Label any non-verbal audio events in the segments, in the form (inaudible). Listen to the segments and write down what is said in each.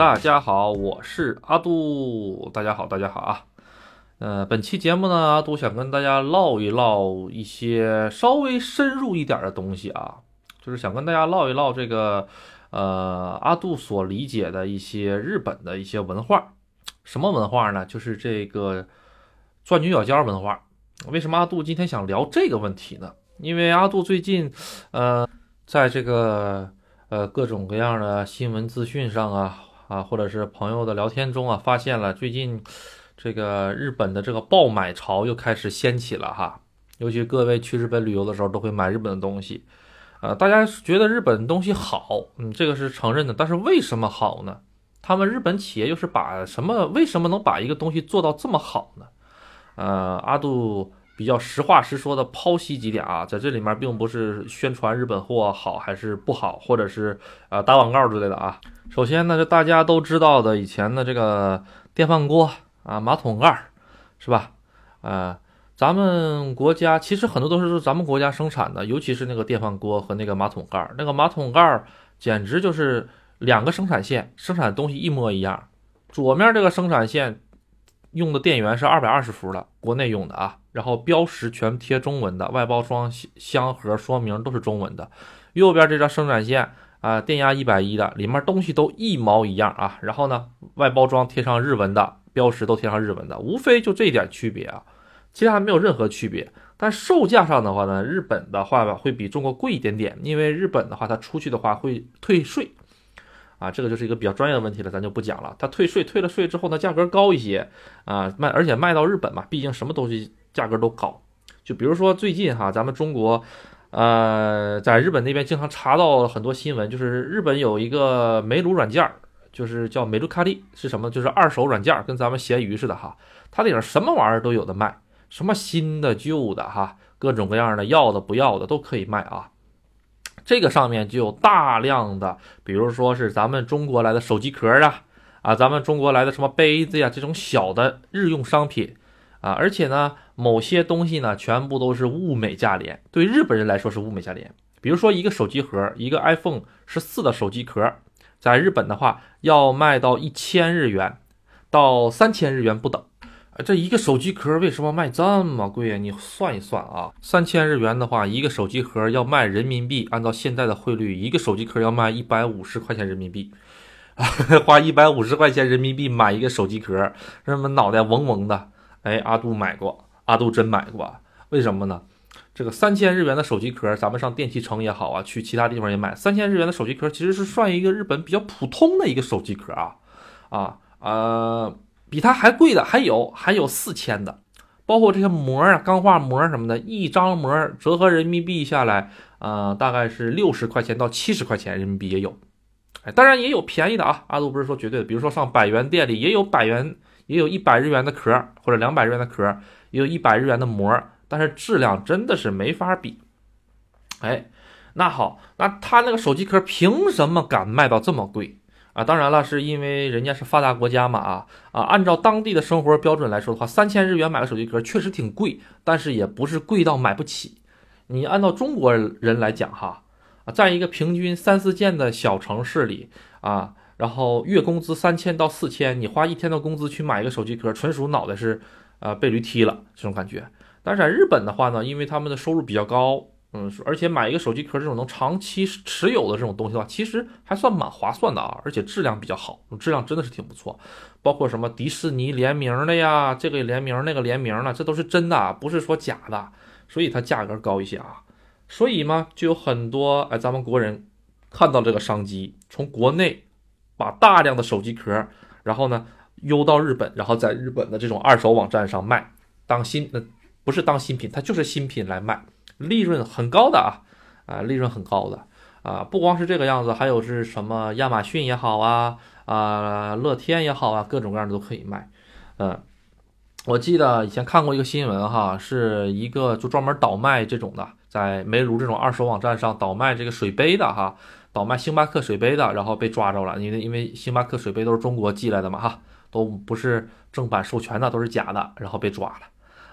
大家好，我是阿杜。大家好，大家好啊。呃，本期节目呢，阿杜想跟大家唠一唠一些稍微深入一点的东西啊，就是想跟大家唠一唠这个呃阿杜所理解的一些日本的一些文化。什么文化呢？就是这个钻牛角尖文化。为什么阿杜今天想聊这个问题呢？因为阿杜最近呃，在这个呃各种各样的新闻资讯上啊啊，或者是朋友的聊天中啊，发现了最近这个日本的这个爆买潮又开始掀起了哈。尤其各位去日本旅游的时候，都会买日本的东西，呃，大家觉得日本东西好，嗯，这个是承认的。但是为什么好呢？他们日本企业又是把什么？为什么能把一个东西做到这么好呢？呃，阿杜。比较实话实说的剖析几点啊，在这里面并不是宣传日本货好还是不好，或者是呃打广告之类的啊。首先呢，就大家都知道的以前的这个电饭锅啊、马桶盖，是吧？呃，咱们国家其实很多都是咱们国家生产的，尤其是那个电饭锅和那个马桶盖，那个马桶盖简直就是两个生产线，生产东西一模一样。左面这个生产线。用的电源是二百二十伏的，国内用的啊，然后标识全贴中文的，外包装箱盒说明都是中文的。右边这张生产线啊，电压一百一的，里面东西都一毛一样啊。然后呢，外包装贴上日文的，标识都贴上日文的，无非就这一点区别啊，其他没有任何区别。但售价上的话呢，日本的话吧会比中国贵一点点，因为日本的话它出去的话会退税。啊，这个就是一个比较专业的问题了，咱就不讲了。它退税，退了税之后呢，价格高一些啊，卖而且卖到日本嘛，毕竟什么东西价格都高。就比如说最近哈，咱们中国，呃，在日本那边经常查到很多新闻，就是日本有一个煤炉软件，就是叫煤炉卡利，是什么？就是二手软件，跟咱们闲鱼似的哈，它里边什么玩意儿都有的卖，什么新的、旧的哈，各种各样的，要的不要的都可以卖啊。这个上面就有大量的，比如说是咱们中国来的手机壳啊，啊，咱们中国来的什么杯子呀，这种小的日用商品啊，而且呢，某些东西呢，全部都是物美价廉，对日本人来说是物美价廉。比如说一个手机盒，一个 iPhone 十四的手机壳，在日本的话要卖到一千日元到三千日元不等。这一个手机壳为什么卖这么贵呀？你算一算啊，三千日元的话，一个手机壳要卖人民币，按照现在的汇率，一个手机壳要卖一百五十块钱人民币，(laughs) 花一百五十块钱人民币买一个手机壳，那么脑袋嗡嗡的？哎，阿杜买过，阿杜真买过，为什么呢？这个三千日元的手机壳，咱们上电器城也好啊，去其他地方也买，三千日元的手机壳其实是算一个日本比较普通的一个手机壳啊，啊呃。比它还贵的还有，还有四千的，包括这些膜啊、钢化膜什么的，一张膜折合人民币下来，呃，大概是六十块钱到七十块钱人民币也有。哎，当然也有便宜的啊，阿杜不是说绝对的，比如说上百元店里也有百元，也有一百日元的壳或者两百日元的壳，也有一百日元的膜，但是质量真的是没法比。哎，那好，那他那个手机壳凭什么敢卖到这么贵？啊，当然了，是因为人家是发达国家嘛，啊啊，按照当地的生活标准来说的话，三千日元买个手机壳确实挺贵，但是也不是贵到买不起。你按照中国人来讲，哈啊，在一个平均三四线的小城市里啊，然后月工资三千到四千，你花一天的工资去买一个手机壳，纯属脑袋是呃被驴踢了这种感觉。但是在日本的话呢，因为他们的收入比较高。嗯，而且买一个手机壳这种能长期持有的这种东西的话，其实还算蛮划算的啊，而且质量比较好，质量真的是挺不错。包括什么迪士尼联名的呀，这个联名那个联名的，这都是真的，不是说假的，所以它价格高一些啊。所以嘛，就有很多哎，咱们国人看到这个商机，从国内把大量的手机壳，然后呢邮到日本，然后在日本的这种二手网站上卖，当新呃不是当新品，它就是新品来卖。利润很高的啊，啊，利润很高的啊，不光是这个样子，还有是什么亚马逊也好啊，啊，乐天也好啊，各种各样的都可以卖。嗯，我记得以前看过一个新闻哈，是一个就专门倒卖这种的，在煤炉这种二手网站上倒卖这个水杯的哈，倒卖星巴克水杯的，然后被抓着了，因为因为星巴克水杯都是中国寄来的嘛哈，都不是正版授权的，都是假的，然后被抓了。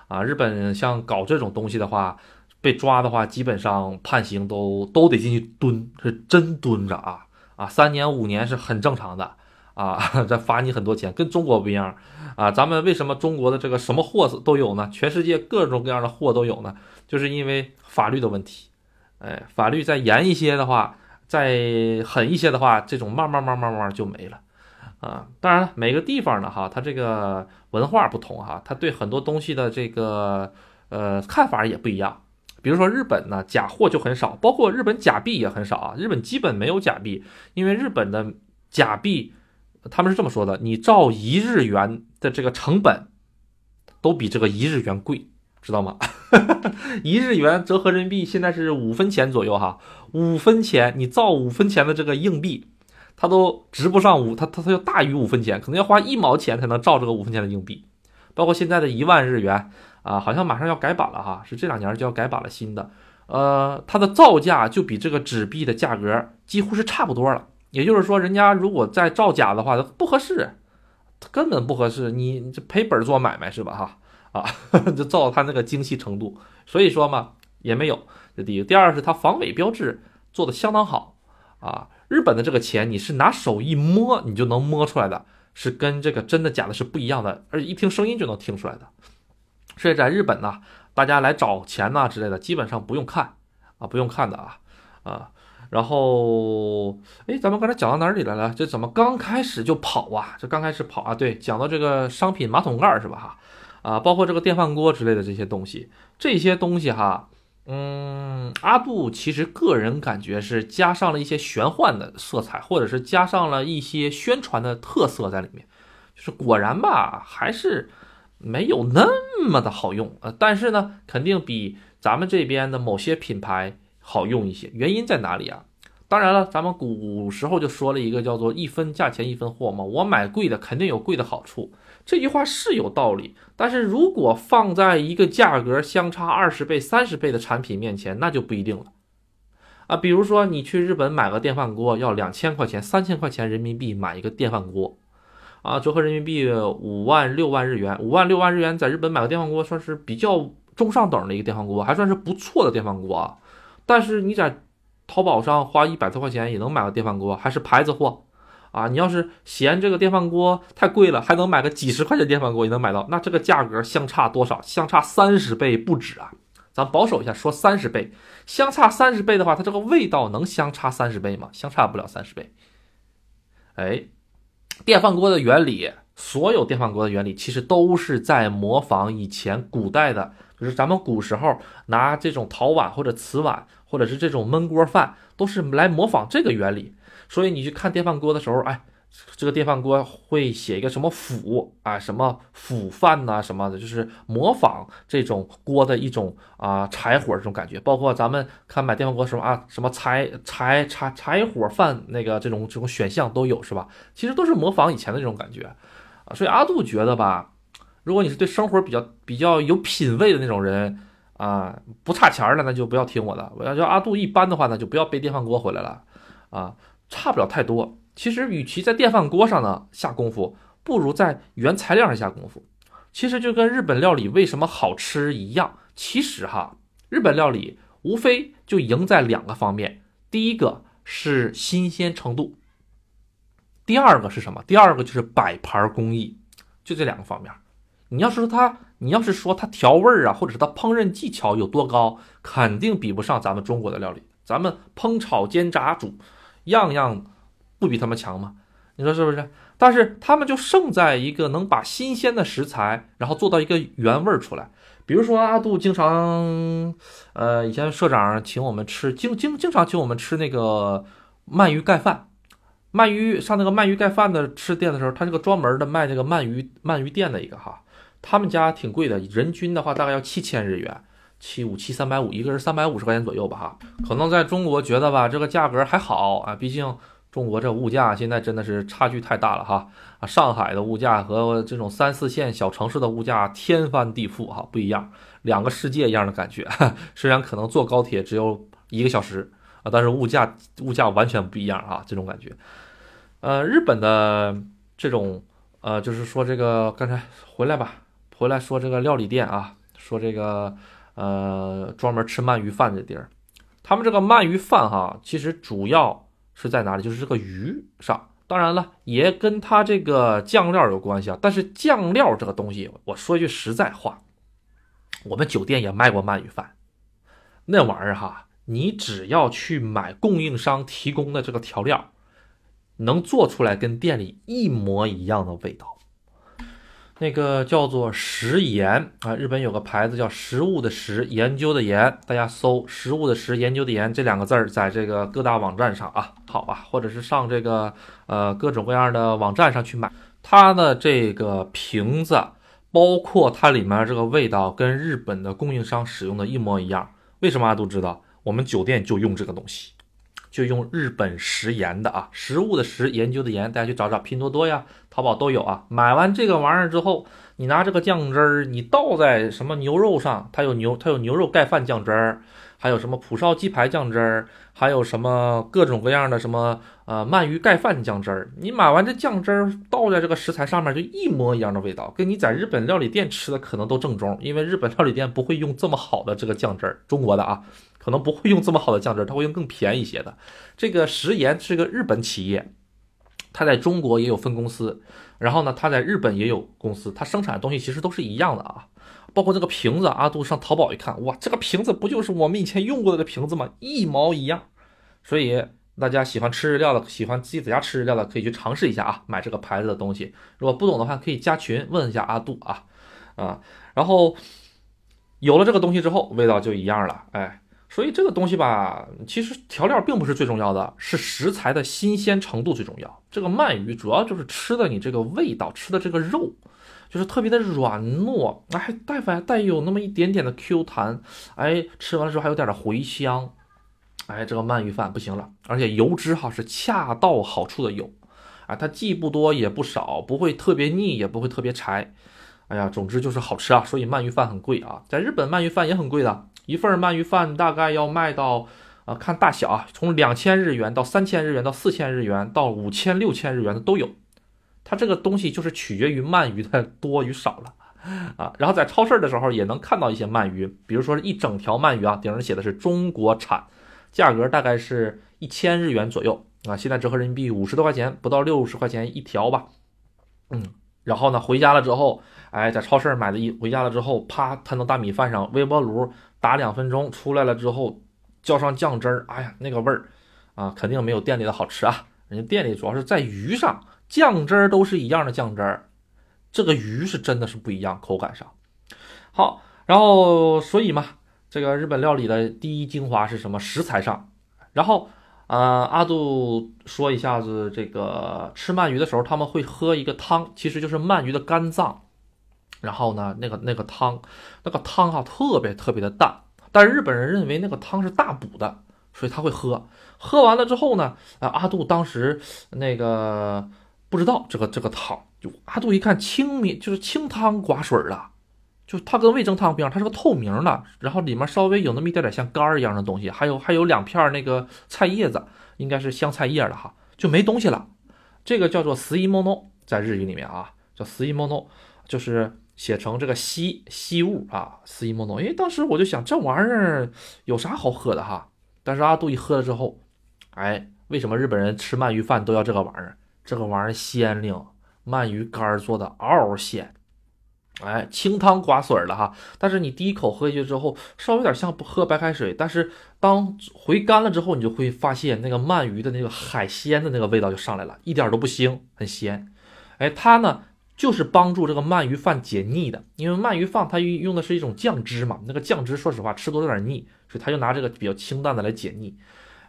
啊，日本像搞这种东西的话。被抓的话，基本上判刑都都得进去蹲，是真蹲着啊啊！三年五年是很正常的啊，(laughs) 再罚你很多钱，跟中国不一样啊。咱们为什么中国的这个什么货都有呢？全世界各种各样的货都有呢？就是因为法律的问题。哎，法律再严一些的话，再狠一些的话，这种慢慢慢慢慢就没了啊。当然了，每个地方呢，哈，它这个文化不同哈，它对很多东西的这个呃看法也不一样。比如说日本呢，假货就很少，包括日本假币也很少啊。日本基本没有假币，因为日本的假币，他们是这么说的：你照一日元的这个成本，都比这个一日元贵，知道吗？(laughs) 一日元折合人民币现在是五分钱左右哈，五分钱你造五分钱的这个硬币，它都值不上五，它它它要大于五分钱，可能要花一毛钱才能造这个五分钱的硬币。包括现在的一万日元啊，好像马上要改版了哈，是这两年就要改版了新的，呃，它的造价就比这个纸币的价格几乎是差不多了。也就是说，人家如果再造假的话，不合适，根本不合适，你赔本做买卖是吧哈？啊，(laughs) 就造它那个精细程度，所以说嘛，也没有。这第一，第二是它防伪标志做的相当好啊。日本的这个钱，你是拿手一摸，你就能摸出来的，是跟这个真的假的是不一样的，而且一听声音就能听出来的。所以在日本呢，大家来找钱呐之类的，基本上不用看啊，不用看的啊啊。然后，哎，咱们刚才讲到哪里来了？这怎么刚开始就跑啊？这刚开始跑啊？对，讲到这个商品马桶盖是吧？哈。啊，包括这个电饭锅之类的这些东西，这些东西哈，嗯，阿杜其实个人感觉是加上了一些玄幻的色彩，或者是加上了一些宣传的特色在里面，就是果然吧，还是没有那么的好用呃，但是呢，肯定比咱们这边的某些品牌好用一些。原因在哪里啊？当然了，咱们古时候就说了一个叫做一分价钱一分货嘛，我买贵的肯定有贵的好处。这句话是有道理，但是如果放在一个价格相差二十倍、三十倍的产品面前，那就不一定了啊。比如说，你去日本买个电饭锅要两千块钱、三千块钱人民币买一个电饭锅，啊，折合人民币五万六万日元，五万六万日元在日本买个电饭锅算是比较中上等的一个电饭锅，还算是不错的电饭锅啊。但是你在淘宝上花一百多块钱也能买个电饭锅，还是牌子货。啊，你要是嫌这个电饭锅太贵了，还能买个几十块钱电饭锅也能买到，那这个价格相差多少？相差三十倍不止啊！咱保守一下说三十倍，相差三十倍的话，它这个味道能相差三十倍吗？相差不了三十倍。哎，电饭锅的原理，所有电饭锅的原理其实都是在模仿以前古代的，就是咱们古时候拿这种陶碗或者瓷碗，或者是这种焖锅饭，都是来模仿这个原理。所以你去看电饭锅的时候，哎，这个电饭锅会写一个什么釜啊，什么釜饭呐，什么的，就是模仿这种锅的一种啊柴火这种感觉。包括咱们看买电饭锅什么啊，什么柴柴柴柴火饭那个这种这种选项都有是吧？其实都是模仿以前的这种感觉啊。所以阿杜觉得吧，如果你是对生活比较比较有品位的那种人啊，不差钱了，那就不要听我的。我要叫阿杜一般的话呢，就不要背电饭锅回来了啊。差不了太多。其实，与其在电饭锅上呢下功夫，不如在原材料上下功夫。其实就跟日本料理为什么好吃一样。其实哈，日本料理无非就赢在两个方面：第一个是新鲜程度，第二个是什么？第二个就是摆盘工艺，就这两个方面。你要是说它，你要是说它调味儿啊，或者是它烹饪技巧有多高，肯定比不上咱们中国的料理。咱们烹炒煎炸煮。样样不比他们强吗？你说是不是？但是他们就胜在一个能把新鲜的食材，然后做到一个原味儿出来。比如说阿杜经常，呃，以前社长请我们吃，经经经常请我们吃那个鳗鱼盖饭。鳗鱼上那个鳗鱼盖饭的吃店的时候，他这个专门的卖这个鳗鱼鳗鱼店的一个哈，他们家挺贵的，人均的话大概要七千日元。七五七三百五，一个人三百五十块钱左右吧，哈，可能在中国觉得吧，这个价格还好啊，毕竟中国这物价现在真的是差距太大了哈，啊，上海的物价和这种三四线小城市的物价天翻地覆哈，不一样，两个世界一样的感觉，(laughs) 虽然可能坐高铁只有一个小时啊，但是物价物价完全不一样啊，这种感觉，呃，日本的这种呃，就是说这个刚才回来吧，回来说这个料理店啊，说这个。呃，专门吃鳗鱼饭的地儿，他们这个鳗鱼饭哈，其实主要是在哪里？就是这个鱼上，当然了，也跟它这个酱料有关系啊。但是酱料这个东西，我说句实在话，我们酒店也卖过鳗鱼饭，那玩意儿哈，你只要去买供应商提供的这个调料，能做出来跟店里一模一样的味道。那个叫做食盐啊，日本有个牌子叫食物的食，研究的研，大家搜食物的食，研究的研这两个字儿，在这个各大网站上啊，好吧，或者是上这个呃各种各样的网站上去买，它的这个瓶子，包括它里面这个味道，跟日本的供应商使用的一模一样。为什么大家都知道？我们酒店就用这个东西。就用日本食盐的啊，食物的食，研究的研，大家去找找，拼多多呀、淘宝都有啊。买完这个玩意儿之后，你拿这个酱汁儿，你倒在什么牛肉上，它有牛，它有牛肉盖饭酱汁儿，还有什么蒲烧鸡排酱汁儿，还有什么各种各样的什么呃鳗鱼盖饭酱汁儿。你买完这酱汁儿倒在这个食材上面，就一模一样的味道，跟你在日本料理店吃的可能都正宗，因为日本料理店不会用这么好的这个酱汁儿，中国的啊。可能不会用这么好的酱汁，他会用更便宜一些的。这个食盐是个日本企业，它在中国也有分公司，然后呢，它在日本也有公司，它生产的东西其实都是一样的啊。包括这个瓶子，阿杜上淘宝一看，哇，这个瓶子不就是我们以前用过的瓶子吗？一毛一样。所以大家喜欢吃日料的，喜欢自己在家吃日料的，可以去尝试一下啊，买这个牌子的东西。如果不懂的话，可以加群问一下阿杜啊啊。然后有了这个东西之后，味道就一样了，哎。所以这个东西吧，其实调料并不是最重要的，是食材的新鲜程度最重要。这个鳗鱼主要就是吃的你这个味道，吃的这个肉，就是特别的软糯，哎，带还带有那么一点点的 Q 弹，哎，吃完了之后还有点的回香，哎，这个鳗鱼饭不行了，而且油脂哈是恰到好处的油，啊，它既不多也不少，不会特别腻，也不会特别柴，哎呀，总之就是好吃啊。所以鳗鱼饭很贵啊，在日本鳗鱼饭也很贵的。一份鳗鱼饭大概要卖到，啊，看大小啊，从两千日元到三千日元到四千日元到五千六千日元的都有。它这个东西就是取决于鳗鱼的多与少了，啊，然后在超市的时候也能看到一些鳗鱼，比如说一整条鳗鱼啊，顶上写的是中国产，价格大概是一千日元左右啊，现在折合人民币五十多块钱，不到六十块钱一条吧，嗯，然后呢，回家了之后，哎，在超市买的一回家了之后，啪摊到大米饭上，微波炉。打两分钟出来了之后，浇上酱汁儿，哎呀，那个味儿啊，肯定没有店里的好吃啊。人家店里主要是在鱼上，酱汁儿都是一样的酱汁儿，这个鱼是真的是不一样，口感上。好，然后所以嘛，这个日本料理的第一精华是什么？食材上。然后啊，阿杜说一下子，这个吃鳗鱼的时候他们会喝一个汤，其实就是鳗鱼的肝脏。然后呢，那个那个汤，那个汤哈特别特别的淡，但是日本人认为那个汤是大补的，所以他会喝。喝完了之后呢，啊，阿杜当时那个不知道这个这个汤，就阿杜一看清明就是清汤寡水的，就它跟味增汤不一样，它是个透明的，然后里面稍微有那么一点点像干儿一样的东西，还有还有两片那个菜叶子，应该是香菜叶的哈，就没东西了。这个叫做死一 mono，在日语里面啊叫死一 mono，就是。写成这个稀稀物啊，四一莫诺。因为当时我就想，这玩意儿有啥好喝的哈？但是阿杜一喝了之后，哎，为什么日本人吃鳗鱼饭都要这个玩意儿？这个玩意儿鲜灵，鳗鱼干做的嗷嗷鲜，哎，清汤寡水的哈。但是你第一口喝下去之后，稍微有点像喝白开水。但是当回甘了之后，你就会发现那个鳗鱼的那个海鲜的那个味道就上来了，一点都不腥，很鲜。哎，它呢？就是帮助这个鳗鱼饭解腻的，因为鳗鱼饭它用的是一种酱汁嘛，那个酱汁说实话吃多有点腻，所以他就拿这个比较清淡的来解腻。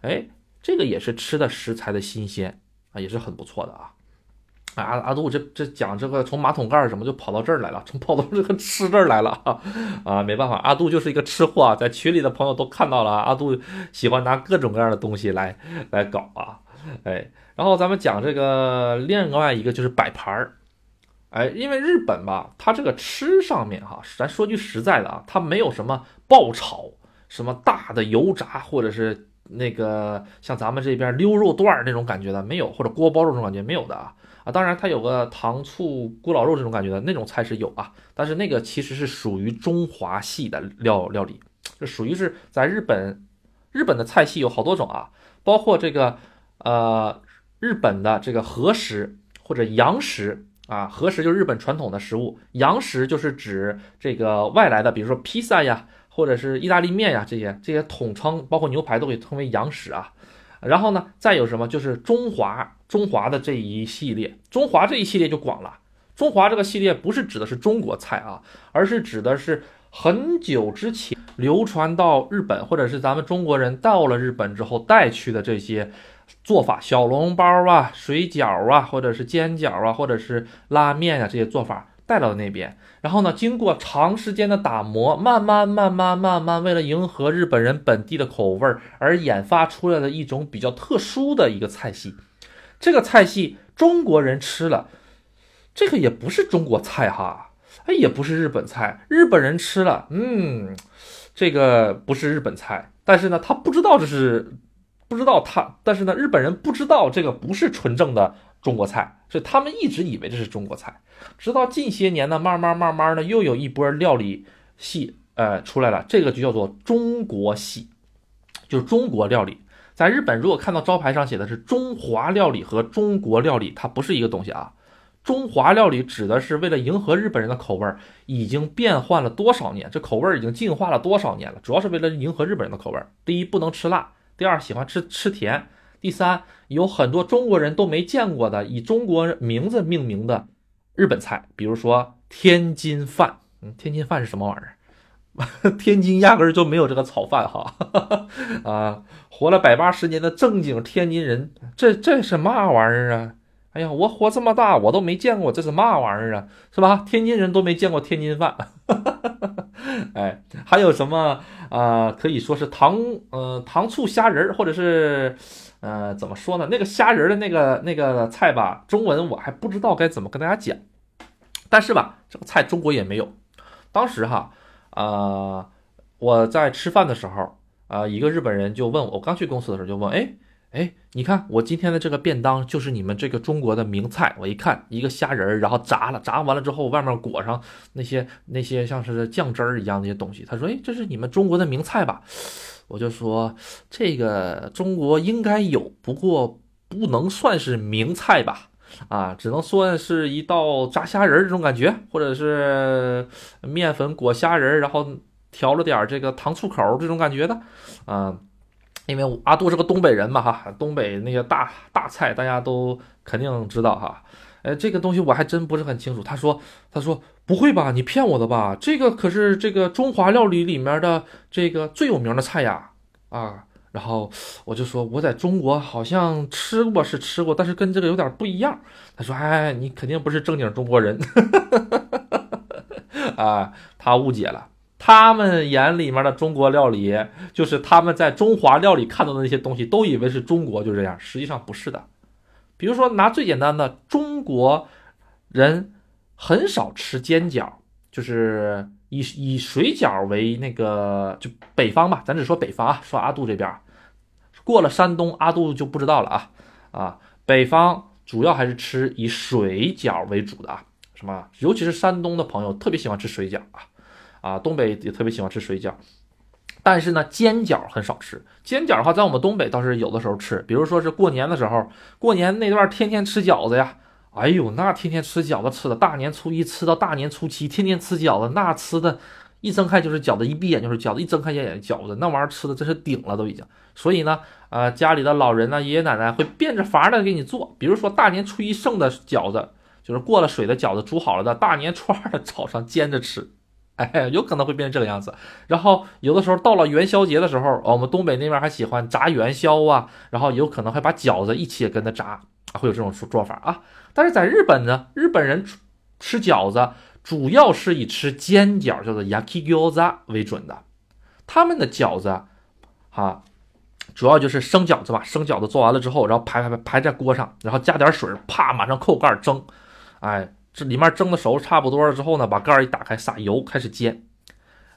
哎，这个也是吃的食材的新鲜啊，也是很不错的啊。阿阿杜这这讲这个从马桶盖怎么就跑到这儿来了，从跑到这个吃这儿来了啊啊，没办法，阿杜就是一个吃货啊，在群里的朋友都看到了，阿杜喜欢拿各种各样的东西来来搞啊，哎，然后咱们讲这个另外一个就是摆盘儿。哎，因为日本吧，它这个吃上面哈，咱说句实在的啊，它没有什么爆炒，什么大的油炸，或者是那个像咱们这边溜肉段儿那种感觉的没有，或者锅包肉这种感觉没有的啊。啊，当然它有个糖醋咕老肉这种感觉的那种菜是有啊，但是那个其实是属于中华系的料料理，这属于是在日本，日本的菜系有好多种啊，包括这个呃日本的这个和食或者洋食啊，和食就是日本传统的食物，洋食就是指这个外来的，比如说披萨呀，或者是意大利面呀，这些这些统称，包括牛排都可以称为洋食啊。然后呢，再有什么就是中华中华的这一系列，中华这一系列就广了。中华这个系列不是指的是中国菜啊，而是指的是很久之前流传到日本，或者是咱们中国人到了日本之后带去的这些做法，小笼包啊、水饺啊，或者是煎饺啊，或者是拉面啊这些做法带到那边。然后呢，经过长时间的打磨，慢慢慢慢慢慢，为了迎合日本人本地的口味而研发出来的一种比较特殊的一个菜系。这个菜系中国人吃了。这个也不是中国菜哈，哎，也不是日本菜。日本人吃了，嗯，这个不是日本菜。但是呢，他不知道这是，不知道他，但是呢，日本人不知道这个不是纯正的中国菜，所以他们一直以为这是中国菜。直到近些年呢，慢慢慢慢的又有一波料理系，呃，出来了，这个就叫做中国系，就是中国料理。在日本，如果看到招牌上写的是中华料理和中国料理，它不是一个东西啊。中华料理指的是为了迎合日本人的口味，已经变换了多少年？这口味已经进化了多少年了？主要是为了迎合日本人的口味。第一，不能吃辣；第二，喜欢吃吃甜；第三，有很多中国人都没见过的以中国名字命名的日本菜，比如说天津饭。嗯，天津饭是什么玩意儿？(laughs) 天津压根儿就没有这个炒饭哈。(laughs) 啊，活了百八十年的正经天津人，这这是嘛玩意儿啊？哎呀，我活这么大，我都没见过这是嘛玩意儿啊，是吧？天津人都没见过天津饭。(laughs) (laughs) 哎，还有什么啊？可以说是糖，呃，糖醋虾仁儿，或者是，呃，怎么说呢？那个虾仁儿的那个那个菜吧，中文我还不知道该怎么跟大家讲。但是吧，这个菜中国也没有。当时哈，啊，我在吃饭的时候，啊，一个日本人就问我，我刚去公司的时候就问，哎。哎，你看我今天的这个便当就是你们这个中国的名菜。我一看，一个虾仁儿，然后炸了，炸完了之后外面裹上那些那些像是酱汁儿一样那些东西。他说：“哎，这是你们中国的名菜吧？”我就说：“这个中国应该有，不过不能算是名菜吧？啊，只能算是一道炸虾仁儿这种感觉，或者是面粉裹虾仁儿，然后调了点这个糖醋口这种感觉的，啊。”因为阿杜是个东北人嘛，哈，东北那些大大菜大家都肯定知道哈，呃，这个东西我还真不是很清楚。他说，他说不会吧，你骗我的吧？这个可是这个中华料理里面的这个最有名的菜呀，啊，然后我就说我在中国好像吃过是吃过，但是跟这个有点不一样。他说，哎，你肯定不是正经中国人，(laughs) 啊，他误解了。他们眼里面的中国料理，就是他们在中华料理看到的那些东西，都以为是中国就这样，实际上不是的。比如说，拿最简单的，中国人很少吃煎饺，就是以以水饺为那个，就北方吧，咱只说北方啊，说阿杜这边，过了山东，阿杜就不知道了啊啊，北方主要还是吃以水饺为主的啊，什么，尤其是山东的朋友特别喜欢吃水饺啊。啊，东北也特别喜欢吃水饺，但是呢，煎饺很少吃。煎饺的话，在我们东北倒是有的时候吃，比如说是过年的时候，过年那段天天吃饺子呀。哎呦，那天天吃饺子吃的，大年初一吃到大年初七，天天吃饺子，那吃的，一睁开就是饺子，一闭眼就是饺子，一睁开眼饺子，那玩意儿吃的真是顶了都已经。所以呢，呃，家里的老人呢，爷爷奶奶会变着法的给你做，比如说大年初一剩的饺子，就是过了水的饺子，煮好了的，大年初二的早上煎着吃。哎，有可能会变成这个样子。然后有的时候到了元宵节的时候，我们东北那边还喜欢炸元宵啊，然后有可能还把饺子一起跟着炸，会有这种做法啊。但是在日本呢，日本人吃饺子主要是以吃煎饺，叫做 yakigyoza 为准的。他们的饺子，哈，主要就是生饺子吧，生饺子做完了之后，然后排排排排在锅上，然后加点水，啪，马上扣盖蒸，哎。这里面蒸的熟差不多了之后呢，把盖儿一打开，撒油开始煎。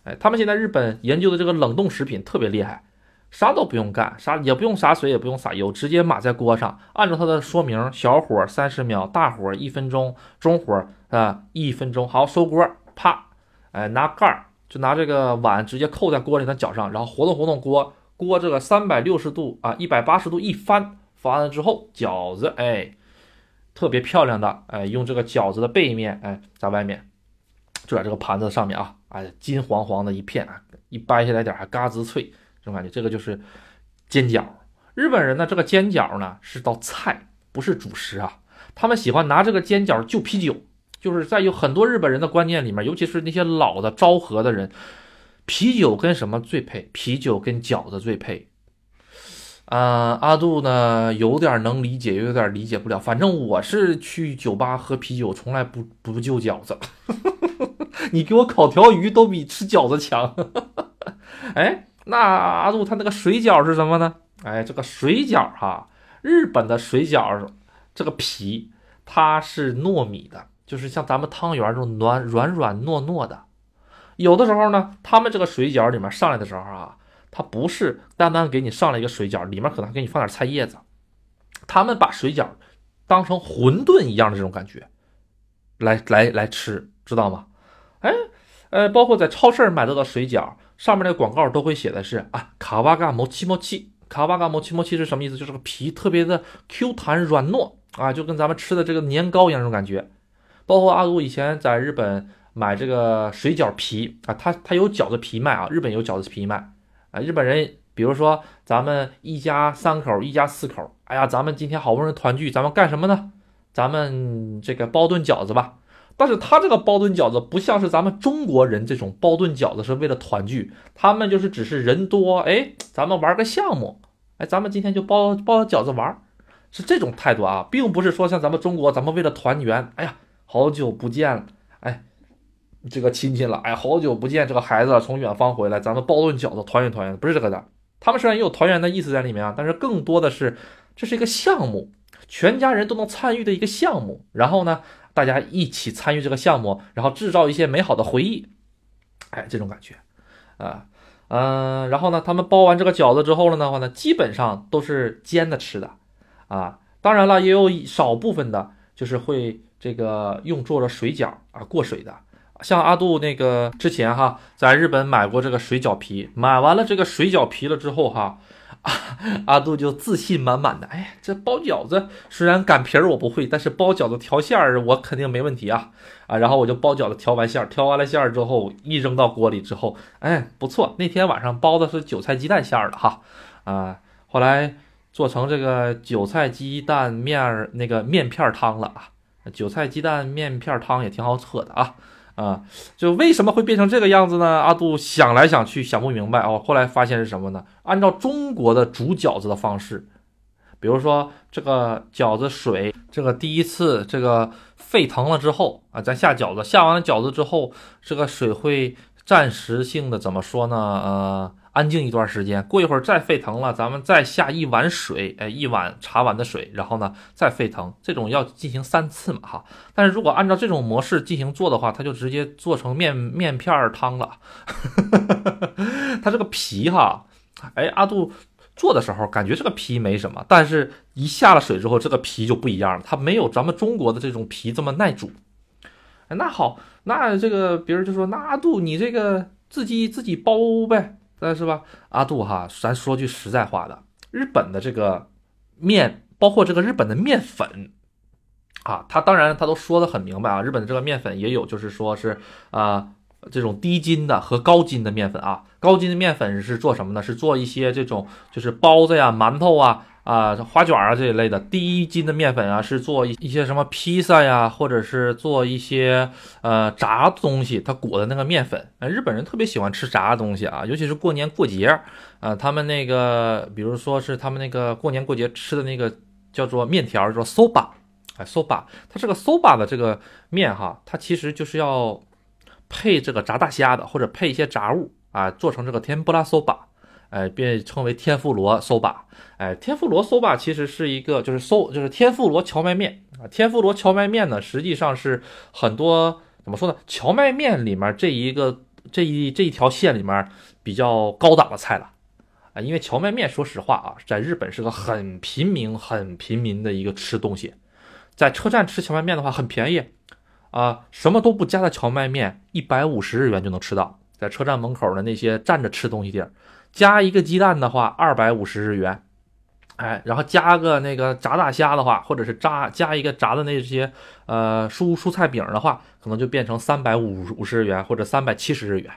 哎，他们现在日本研究的这个冷冻食品特别厉害，啥都不用干，啥也不用洒水，也不用撒油，直接码在锅上，按照它的说明，小火三十秒，大火一分钟，中火啊一分钟，好收锅，啪，哎拿盖儿就拿这个碗直接扣在锅里，的脚上，然后活动活动锅，锅这个三百六十度啊一百八十度一翻，翻了之后，饺子哎，特别漂亮的哎，用这个饺子的背面哎，在外面，就在这个盘子上面啊，哎，金黄黄的一片啊，一掰下来点还嘎吱脆，这种感觉，这个就是煎饺。日本人呢，这个煎饺呢是道菜，不是主食啊。他们喜欢拿这个煎饺就啤酒，就是在有很多日本人的观念里面，尤其是那些老的昭和的人。啤酒跟什么最配？啤酒跟饺子最配。啊，阿杜呢，有点能理解，有点理解不了。反正我是去酒吧喝啤酒，从来不不就饺子。(laughs) 你给我烤条鱼都比吃饺子强。(laughs) 哎，那阿杜他那个水饺是什么呢？哎，这个水饺哈，日本的水饺这个皮它是糯米的，就是像咱们汤圆这种软软软糯糯的。有的时候呢，他们这个水饺里面上来的时候啊，它不是单单给你上了一个水饺，里面可能还给你放点菜叶子。他们把水饺当成馄饨一样的这种感觉来来来吃，知道吗？哎，呃，包括在超市买到的水饺上面那广告都会写的是啊，卡瓦嘎摩奇摩奇，卡瓦嘎摩奇摩奇是什么意思？就是个皮特别的 Q 弹软糯啊，就跟咱们吃的这个年糕一样那种感觉。包括阿鲁以前在日本。买这个水饺皮啊，它它有饺子皮卖啊，日本有饺子皮卖啊。日本人比如说咱们一家三口，一家四口，哎呀，咱们今天好不容易团聚，咱们干什么呢？咱们这个包顿饺子吧。但是他这个包顿饺子不像是咱们中国人这种包顿饺子是为了团聚，他们就是只是人多，哎，咱们玩个项目，哎，咱们今天就包包饺子玩，是这种态度啊，并不是说像咱们中国，咱们为了团圆，哎呀，好久不见了，这个亲戚了，哎，好久不见，这个孩子从远方回来，咱们包顿饺子团圆团圆，不是这个的。他们虽然也有团圆的意思在里面啊，但是更多的是这是一个项目，全家人都能参与的一个项目。然后呢，大家一起参与这个项目，然后制造一些美好的回忆，哎，这种感觉啊，嗯，然后呢，他们包完这个饺子之后了的话呢，基本上都是煎的吃的啊。当然了，也有少部分的，就是会这个用做了水饺啊过水的。像阿杜那个之前哈，在日本买过这个水饺皮，买完了这个水饺皮了之后哈，啊 (laughs) 阿杜就自信满满的，哎，这包饺子虽然擀皮儿我不会，但是包饺子调馅儿我肯定没问题啊啊！然后我就包饺子调完馅儿，调完了馅儿之后一扔到锅里之后，哎，不错，那天晚上包的是韭菜鸡蛋馅儿的哈啊，后来做成这个韭菜鸡蛋面儿那个面片汤了啊，韭菜鸡蛋面片汤也挺好喝的啊。啊，就为什么会变成这个样子呢？阿杜想来想去想不明白哦。后来发现是什么呢？按照中国的煮饺子的方式，比如说这个饺子水，这个第一次这个沸腾了之后啊，咱下饺子，下完饺子之后，这个水会暂时性的怎么说呢？呃。安静一段时间，过一会儿再沸腾了，咱们再下一碗水，哎，一碗茶碗的水，然后呢再沸腾，这种要进行三次嘛，哈。但是如果按照这种模式进行做的话，它就直接做成面面片汤了。(laughs) 它这个皮哈，哎，阿杜做的时候感觉这个皮没什么，但是一下了水之后，这个皮就不一样了，它没有咱们中国的这种皮这么耐煮。哎，那好，那这个别人就说，那阿杜你这个自己自己包呗。但是吧，阿杜哈，咱说句实在话的，日本的这个面，包括这个日本的面粉，啊，他当然他都说的很明白啊，日本的这个面粉也有，就是说是啊，这种低筋的和高筋的面粉啊，高筋的面粉是做什么呢？是做一些这种就是包子呀、馒头啊。啊，花卷啊这一类的，第一斤的面粉啊，是做一一些什么披萨呀，或者是做一些呃炸东西，它裹的那个面粉。呃，日本人特别喜欢吃炸东西啊，尤其是过年过节啊，他们那个，比如说是他们那个过年过节吃的那个叫做面条，叫 soba，哎，soba，它这个 soba 的这个面哈，它其实就是要配这个炸大虾的，或者配一些炸物啊，做成这个天不拉 soba。哎，被称为天妇罗寿把。哎，天妇罗搜把其实是一个，就是搜就是天妇罗荞麦面啊。天妇罗荞麦面呢，实际上是很多怎么说呢？荞麦面里面这一个这一这一条线里面比较高档的菜了啊。因为荞麦面，说实话啊，在日本是个很平民、很平民的一个吃东西。在车站吃荞麦面的话，很便宜啊，什么都不加的荞麦面，一百五十日元就能吃到。在车站门口的那些站着吃东西地儿。加一个鸡蛋的话，二百五十日元，哎，然后加个那个炸大虾的话，或者是炸加一个炸的那些呃蔬蔬菜饼的话，可能就变成三百五五十日元或者三百七十日元。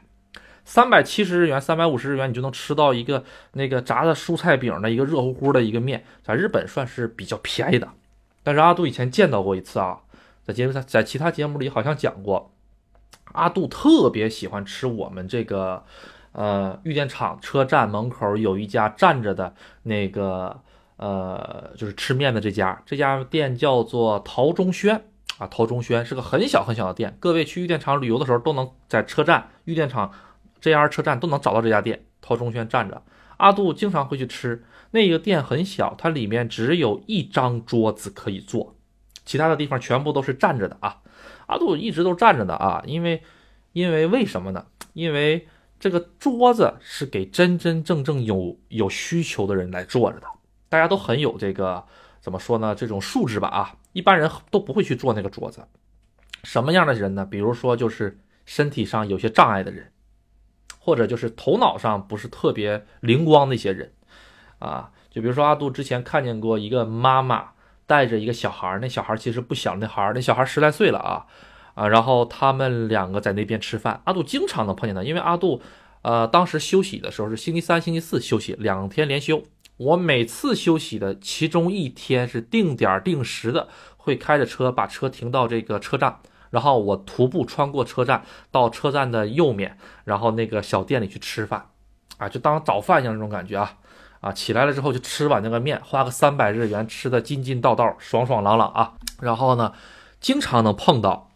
三百七十日元、三百五十日元，你就能吃到一个那个炸的蔬菜饼的一个热乎乎的一个面，在日本算是比较便宜的。但是阿杜以前见到过一次啊，在节目在在其他节目里好像讲过，阿杜特别喜欢吃我们这个呃玉电厂车站门口有一家站着的那个呃就是吃面的这家，这家店叫做陶中轩啊，陶中轩是个很小很小的店，各位去玉电厂旅游的时候都能在车站玉电厂。JR 车站都能找到这家店，陶中轩站着。阿杜经常会去吃。那个店很小，它里面只有一张桌子可以坐，其他的地方全部都是站着的啊。阿杜一直都站着的啊，因为，因为为什么呢？因为这个桌子是给真真正正有有需求的人来坐着的。大家都很有这个怎么说呢？这种素质吧啊，一般人都不会去坐那个桌子。什么样的人呢？比如说就是身体上有些障碍的人。或者就是头脑上不是特别灵光的一些人，啊，就比如说阿杜之前看见过一个妈妈带着一个小孩，那小孩其实不小，那孩儿那小孩十来岁了啊，啊，然后他们两个在那边吃饭，阿杜经常能碰见他，因为阿杜，呃，当时休息的时候是星期三、星期四休息两天连休，我每次休息的其中一天是定点定时的，会开着车把车停到这个车站。然后我徒步穿过车站，到车站的右面，然后那个小店里去吃饭，啊，就当早饭一样那种感觉啊，啊，起来了之后就吃碗那个面，花个三百日元，吃的津津道道，爽爽朗朗啊。然后呢，经常能碰到，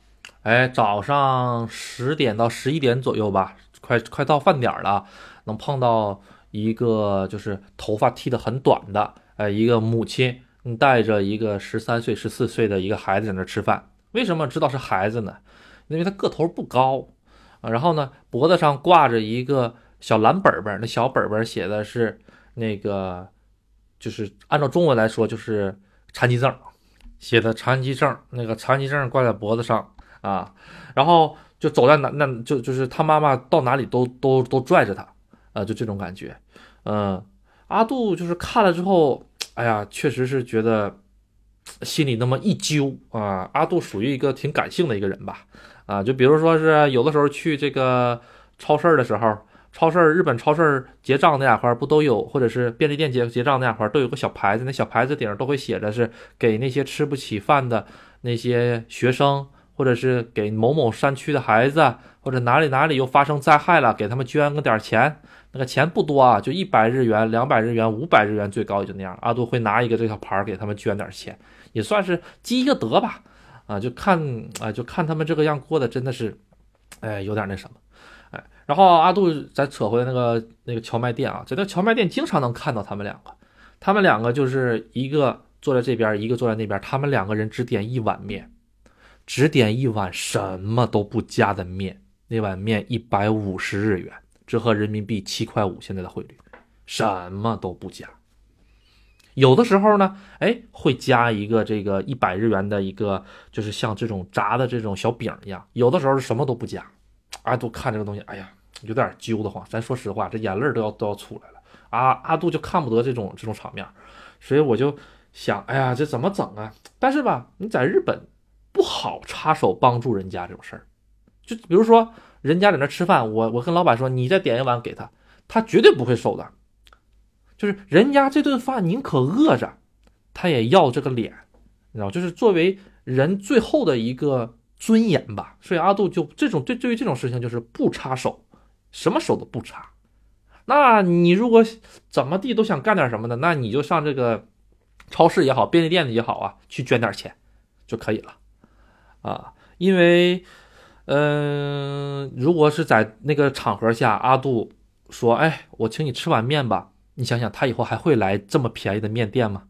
哎，早上十点到十一点左右吧，快快到饭点了，能碰到一个就是头发剃得很短的，哎，一个母亲带着一个十三岁、十四岁的一个孩子在那吃饭。为什么知道是孩子呢？因为他个头不高啊，然后呢，脖子上挂着一个小蓝本本，那小本本写的是那个，就是按照中文来说就是残疾证，写的残疾证，那个残疾证挂在脖子上啊，然后就走在哪那就就是他妈妈到哪里都都都拽着他，啊，就这种感觉，嗯，阿杜就是看了之后，哎呀，确实是觉得。心里那么一揪啊，阿杜属于一个挺感性的一个人吧，啊，就比如说是有的时候去这个超市的时候，超市日本超市结账那两块不都有，或者是便利店结结账那两块都有个小牌子，那小牌子顶上都会写着是给那些吃不起饭的那些学生，或者是给某某山区的孩子，或者哪里哪里又发生灾害了，给他们捐个点钱。那个钱不多啊，就一百日元、两百日元、五百日元，最高也就那样。阿杜会拿一个这条牌给他们捐点钱。也算是积一个德吧，啊，就看啊，就看他们这个样过的真的是，哎，有点那什么，哎，然后阿杜再扯回那个那个荞麦店啊，在那荞麦店经常能看到他们两个，他们两个就是一个坐在这边，一个坐在那边，他们两个人只点一碗面，只点一碗什么都不加的面，那碗面一百五十日元，折合人民币七块五，现在的汇率，什么都不加。有的时候呢，哎，会加一个这个一百日元的一个，就是像这种炸的这种小饼一样。有的时候是什么都不加，阿杜看这个东西，哎呀，有点揪得慌。咱说实话，这眼泪都要都要出来了。啊阿杜就看不得这种这种场面，所以我就想，哎呀，这怎么整啊？但是吧，你在日本不好插手帮助人家这种事儿。就比如说，人家在那吃饭，我我跟老板说，你再点一碗给他，他绝对不会收的。就是人家这顿饭宁可饿着，他也要这个脸，你知道，就是作为人最后的一个尊严吧。所以阿杜就这种对对于这种事情就是不插手，什么手都不插。那你如果怎么地都想干点什么的，那你就上这个超市也好，便利店的也好啊，去捐点钱就可以了啊。因为，嗯，如果是在那个场合下，阿杜说：“哎，我请你吃碗面吧。”你想想，他以后还会来这么便宜的面店吗？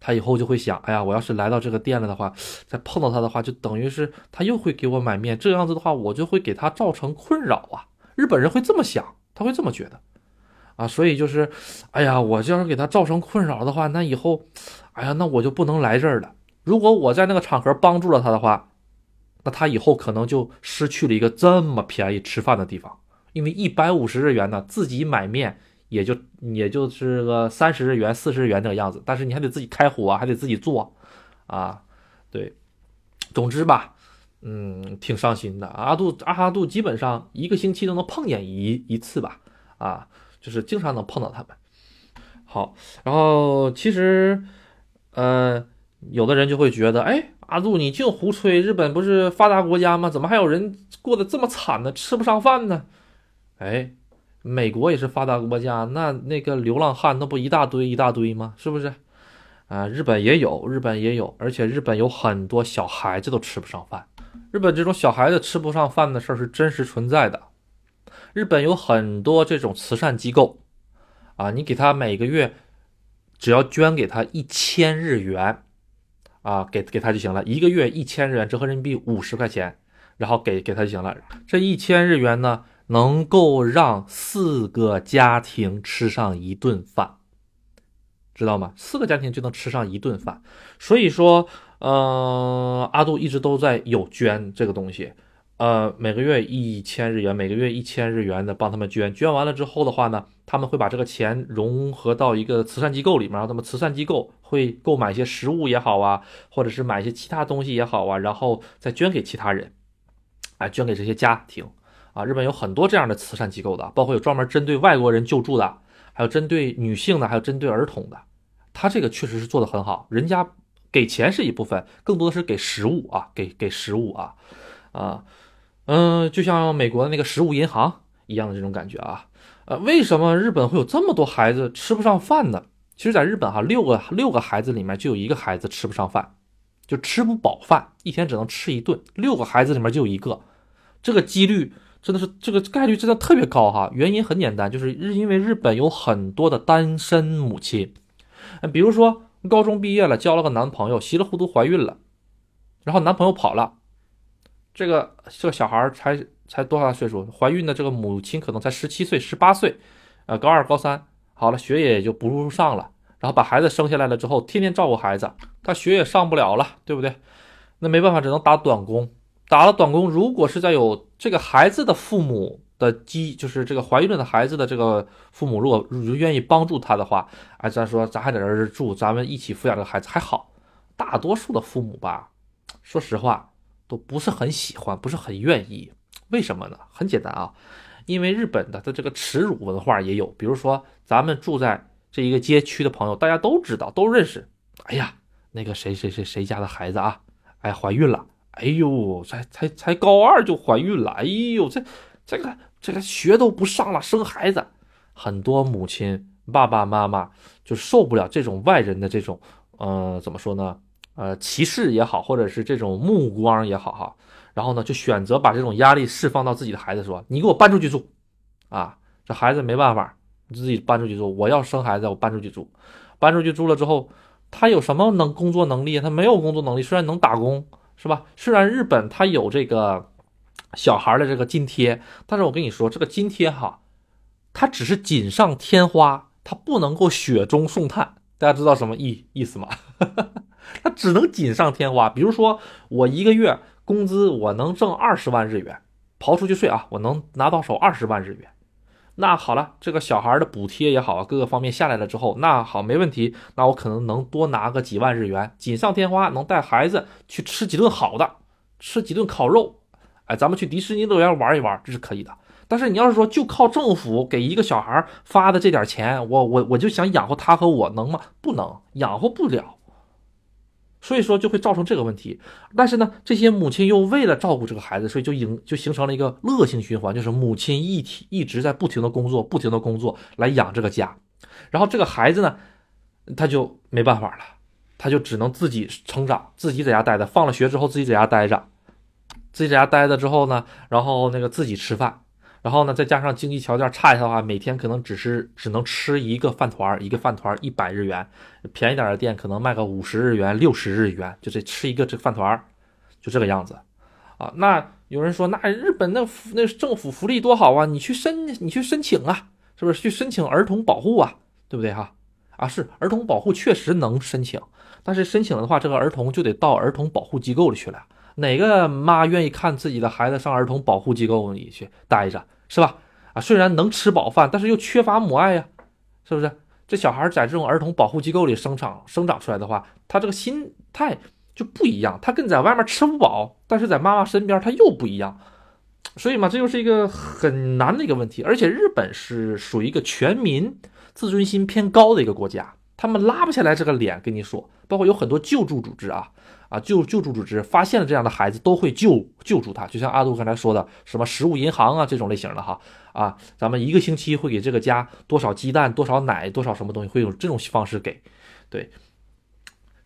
他以后就会想，哎呀，我要是来到这个店了的话，再碰到他的话，就等于是他又会给我买面，这样子的话，我就会给他造成困扰啊。日本人会这么想，他会这么觉得啊，所以就是，哎呀，我要是给他造成困扰的话，那以后，哎呀，那我就不能来这儿了。如果我在那个场合帮助了他的话，那他以后可能就失去了一个这么便宜吃饭的地方，因为一百五十日元呢，自己买面。也就也就是个三十日元、四十日元这个样子，但是你还得自己开火啊，还得自己做，啊，对，总之吧，嗯，挺伤心的。阿杜阿哈杜基本上一个星期都能碰见一一次吧，啊，就是经常能碰到他们。好，然后其实，呃，有的人就会觉得，哎，阿杜你净胡吹，日本不是发达国家吗？怎么还有人过得这么惨呢？吃不上饭呢？哎。美国也是发达国家，那那个流浪汉那不一大堆一大堆吗？是不是？啊，日本也有，日本也有，而且日本有很多小孩子都吃不上饭。日本这种小孩子吃不上饭的事儿是真实存在的。日本有很多这种慈善机构，啊，你给他每个月只要捐给他一千日元，啊，给给他就行了，一个月一千日元折合人民币五十块钱，然后给给他就行了。这一千日元呢？能够让四个家庭吃上一顿饭，知道吗？四个家庭就能吃上一顿饭。所以说，呃，阿杜一直都在有捐这个东西，呃，每个月一千日元，每个月一千日元的帮他们捐。捐完了之后的话呢，他们会把这个钱融合到一个慈善机构里面，然后他们慈善机构会购买一些食物也好啊，或者是买一些其他东西也好啊，然后再捐给其他人，啊，捐给这些家庭。啊，日本有很多这样的慈善机构的，包括有专门针对外国人救助的，还有针对女性的，还有针对儿童的。他这个确实是做得很好，人家给钱是一部分，更多的是给食物啊，给给食物啊，啊，嗯，就像美国的那个食物银行一样的这种感觉啊。呃，为什么日本会有这么多孩子吃不上饭呢？其实，在日本哈，六个六个孩子里面就有一个孩子吃不上饭，就吃不饱饭，一天只能吃一顿。六个孩子里面就有一个，这个几率。真的是这个概率真的特别高哈，原因很简单，就是日因为日本有很多的单身母亲，比如说高中毕业了，交了个男朋友，稀里糊涂怀孕了，然后男朋友跑了，这个这个小孩才才多大岁数？怀孕的这个母亲可能才十七岁、十八岁，呃，高二、高三，好了，学业也就不上了，然后把孩子生下来了之后，天天照顾孩子，他学也上不了了，对不对？那没办法，只能打短工。打了短工，如果是在有这个孩子的父母的基，就是这个怀孕的孩子的这个父母，如果愿意帮助他的话，哎，咱说咱还在这儿住，咱们一起抚养这个孩子还好。大多数的父母吧，说实话都不是很喜欢，不是很愿意。为什么呢？很简单啊，因为日本的它这个耻辱文化也有。比如说咱们住在这一个街区的朋友，大家都知道，都认识。哎呀，那个谁谁谁谁家的孩子啊，哎，怀孕了。哎呦，才才才高二就怀孕了！哎呦，这这个这个学都不上了，生孩子，很多母亲爸爸妈妈就受不了这种外人的这种，呃，怎么说呢？呃，歧视也好，或者是这种目光也好，哈，然后呢，就选择把这种压力释放到自己的孩子，说：“你给我搬出去住，啊，这孩子没办法，你自己搬出去住。我要生孩子，我搬出去住，搬出去住了之后，他有什么能工作能力？他没有工作能力，虽然能打工。”是吧？虽然日本他有这个小孩的这个津贴，但是我跟你说，这个津贴哈，它只是锦上添花，它不能够雪中送炭。大家知道什么意意思吗？(laughs) 它只能锦上添花。比如说，我一个月工资我能挣二十万日元，刨出去税啊，我能拿到手二十万日元。那好了，这个小孩的补贴也好，各个方面下来了之后，那好没问题。那我可能能多拿个几万日元，锦上添花，能带孩子去吃几顿好的，吃几顿烤肉，哎，咱们去迪士尼乐园玩一玩，这是可以的。但是你要是说就靠政府给一个小孩发的这点钱，我我我就想养活他和我能吗？不能，养活不了。所以说就会造成这个问题，但是呢，这些母亲又为了照顾这个孩子，所以就形就形成了一个恶性循环，就是母亲一体一直在不停的工作，不停的工作来养这个家，然后这个孩子呢，他就没办法了，他就只能自己成长，自己在家待着，放了学之后自己在家待着，自己在家待着之后呢，然后那个自己吃饭。然后呢，再加上经济条件差一些的话，每天可能只是只能吃一个饭团一个饭团一百日元，便宜点的店可能卖个五十日元、六十日元，就这吃一个这饭团就这个样子，啊，那有人说，那日本那那政府福利多好啊，你去申你去申请啊，是不是去申请儿童保护啊，对不对哈？啊，是儿童保护确实能申请，但是申请的话，这个儿童就得到儿童保护机构里去了。哪个妈愿意看自己的孩子上儿童保护机构里去待着，是吧？啊，虽然能吃饱饭，但是又缺乏母爱呀，是不是？这小孩在这种儿童保护机构里生长生长出来的话，他这个心态就不一样，他跟在外面吃不饱，但是在妈妈身边他又不一样。所以嘛，这就是一个很难的一个问题。而且日本是属于一个全民自尊心偏高的一个国家，他们拉不下来这个脸跟你说。包括有很多救助组织啊啊救救助组织发现了这样的孩子，都会救救助他。就像阿杜刚才说的，什么食物银行啊这种类型的哈啊，咱们一个星期会给这个家多少鸡蛋、多少奶、多少什么东西，会有这种方式给。对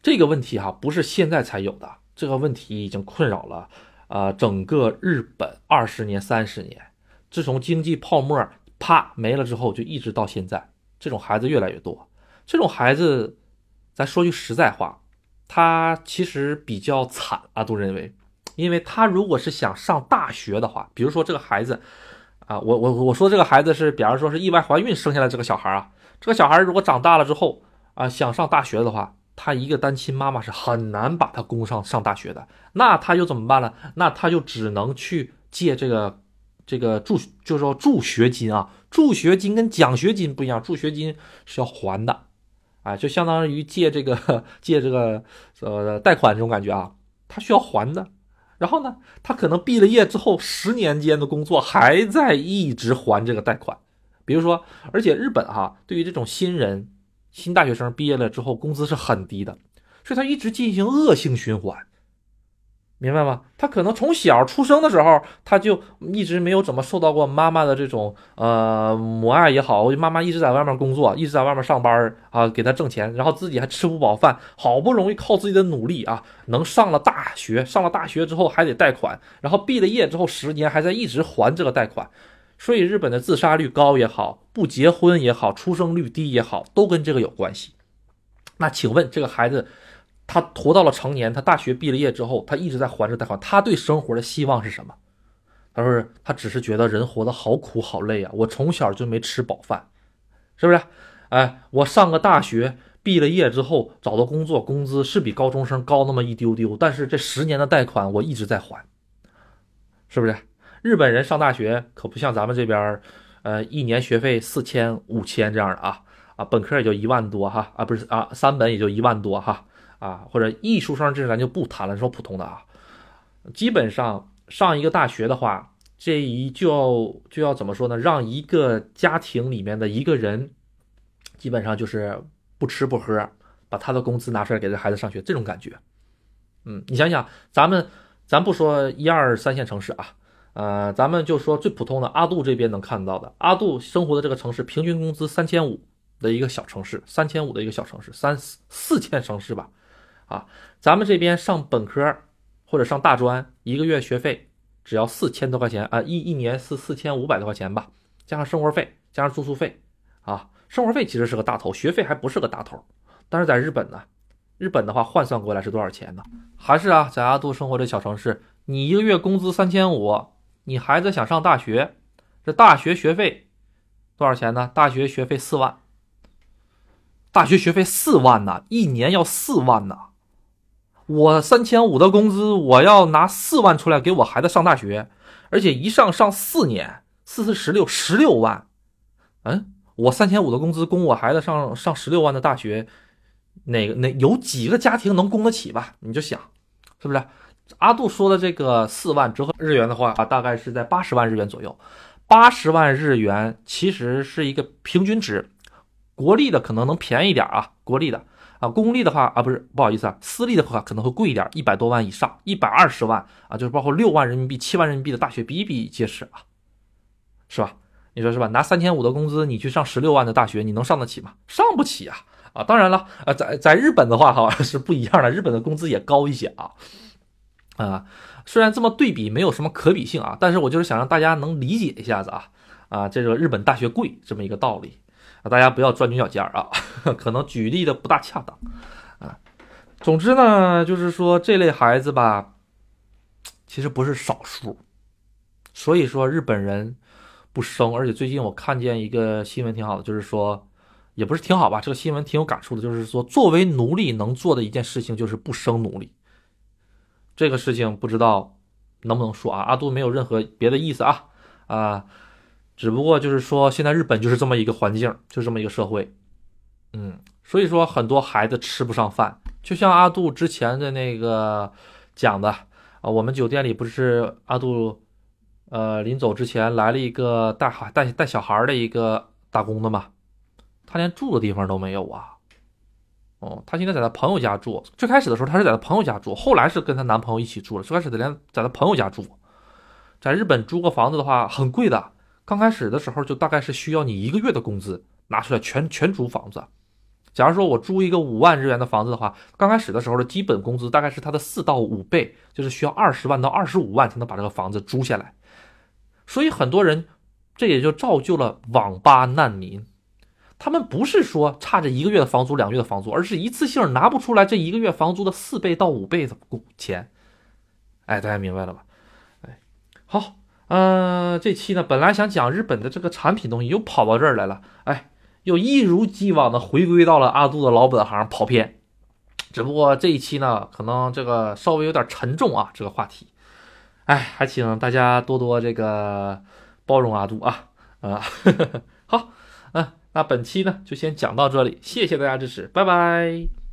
这个问题哈，不是现在才有的，这个问题已经困扰了。啊，整个日本二十年、三十年，自从经济泡沫啪没了之后，就一直到现在，这种孩子越来越多。这种孩子，咱说句实在话，他其实比较惨啊，都认为，因为他如果是想上大学的话，比如说这个孩子，啊，我我我说这个孩子是，比方说是意外怀孕生下来这个小孩啊，这个小孩如果长大了之后啊，想上大学的话。他一个单亲妈妈是很难把他供上上大学的，那他又怎么办呢？那他就只能去借这个这个助，就是说助学金啊。助学金跟奖学金不一样，助学金是要还的，啊，就相当于借这个借这个呃贷款这种感觉啊，他需要还的。然后呢，他可能毕了业之后十年间的工作还在一直还这个贷款。比如说，而且日本哈，对于这种新人。新大学生毕业了之后，工资是很低的，所以他一直进行恶性循环，明白吗？他可能从小出生的时候，他就一直没有怎么受到过妈妈的这种呃母爱也好，妈妈一直在外面工作，一直在外面上班啊，给他挣钱，然后自己还吃不饱饭，好不容易靠自己的努力啊，能上了大学，上了大学之后还得贷款，然后毕了业之后十年还在一直还这个贷款。所以日本的自杀率高也好，不结婚也好，出生率低也好，都跟这个有关系。那请问这个孩子，他活到了成年，他大学毕了业之后，他一直在还着贷款，他对生活的希望是什么？他说他只是觉得人活得好苦好累啊，我从小就没吃饱饭，是不是？哎，我上个大学，毕了业之后找到工作，工资是比高中生高那么一丢丢，但是这十年的贷款我一直在还，是不是？日本人上大学可不像咱们这边，呃，一年学费四千、五千这样的啊啊，本科也就一万多哈啊，不是啊，三本也就一万多哈啊，或者艺术生这咱就不谈了，说普通的啊，基本上上一个大学的话，这一就要就要怎么说呢？让一个家庭里面的一个人，基本上就是不吃不喝，把他的工资拿出来给这孩子上学，这种感觉。嗯，你想想，咱们咱不说一二三线城市啊。呃，咱们就说最普通的阿杜这边能看到的，阿杜生活的这个城市平均工资三千五的一个小城市，三千五的一个小城市，三四四线城市吧，啊，咱们这边上本科或者上大专，一个月学费只要四千多块钱啊，一一年是四千五百多块钱吧，加上生活费，加上住宿费，啊，生活费其实是个大头，学费还不是个大头，但是在日本呢，日本的话换算过来是多少钱呢？还是啊，在阿杜生活的小城市，你一个月工资三千五。你孩子想上大学，这大学学费多少钱呢？大学学费四万，大学学费四万呢，一年要四万呢。我三千五的工资，我要拿四万出来给我孩子上大学，而且一上上四年，四四十六，十六万。嗯，我三千五的工资供我孩子上上十六万的大学，哪个哪有几个家庭能供得起吧？你就想，是不是？阿杜说的这个四万折合日元的话啊，大概是在八十万日元左右。八十万日元其实是一个平均值，国立的可能能便宜点啊，国立的啊，公立的话啊，不是不好意思啊，私立的话可能会贵一点，一百多万以上，一百二十万啊，就是包括六万人民币、七万人民币的大学比比皆是啊，是吧？你说是吧？拿三千五的工资，你去上十六万的大学，你能上得起吗？上不起啊！啊，当然了，啊，在在日本的话哈 (laughs) 是不一样的，日本的工资也高一些啊。啊，虽然这么对比没有什么可比性啊，但是我就是想让大家能理解一下子啊啊，这个日本大学贵这么一个道理啊，大家不要钻牛角尖儿啊，(laughs) 可能举例的不大恰当啊。总之呢，就是说这类孩子吧，其实不是少数，所以说日本人不生，而且最近我看见一个新闻挺好的，就是说也不是挺好吧，这个新闻挺有感触的，就是说作为奴隶能做的一件事情就是不生奴隶。这个事情不知道能不能说啊？阿杜没有任何别的意思啊啊！只不过就是说，现在日本就是这么一个环境，就这么一个社会，嗯，所以说很多孩子吃不上饭，就像阿杜之前的那个讲的啊，我们酒店里不是阿杜，呃，临走之前来了一个带孩带带小孩的一个打工的嘛，他连住的地方都没有啊，哦，他现在在他朋友家住，最开始的时候他是在他朋友家住，后来是跟他男朋友一起住了，最开始的连在他朋友家住，在日本租个房子的话很贵的。刚开始的时候，就大概是需要你一个月的工资拿出来全全租房子。假如说我租一个五万日元的房子的话，刚开始的时候的基本工资大概是它的四到五倍，就是需要二十万到二十五万才能把这个房子租下来。所以很多人，这也就造就了网吧难民。他们不是说差这一个月的房租、两个月的房租，而是一次性拿不出来这一个月房租的四倍到五倍的工钱。哎，大家明白了吧？哎，好。嗯，这期呢，本来想讲日本的这个产品东西，又跑到这儿来了，哎，又一如既往的回归到了阿杜的老本行跑偏。只不过这一期呢，可能这个稍微有点沉重啊，这个话题，哎，还请大家多多这个包容阿杜啊，啊，好，嗯，那本期呢就先讲到这里，谢谢大家支持，拜拜。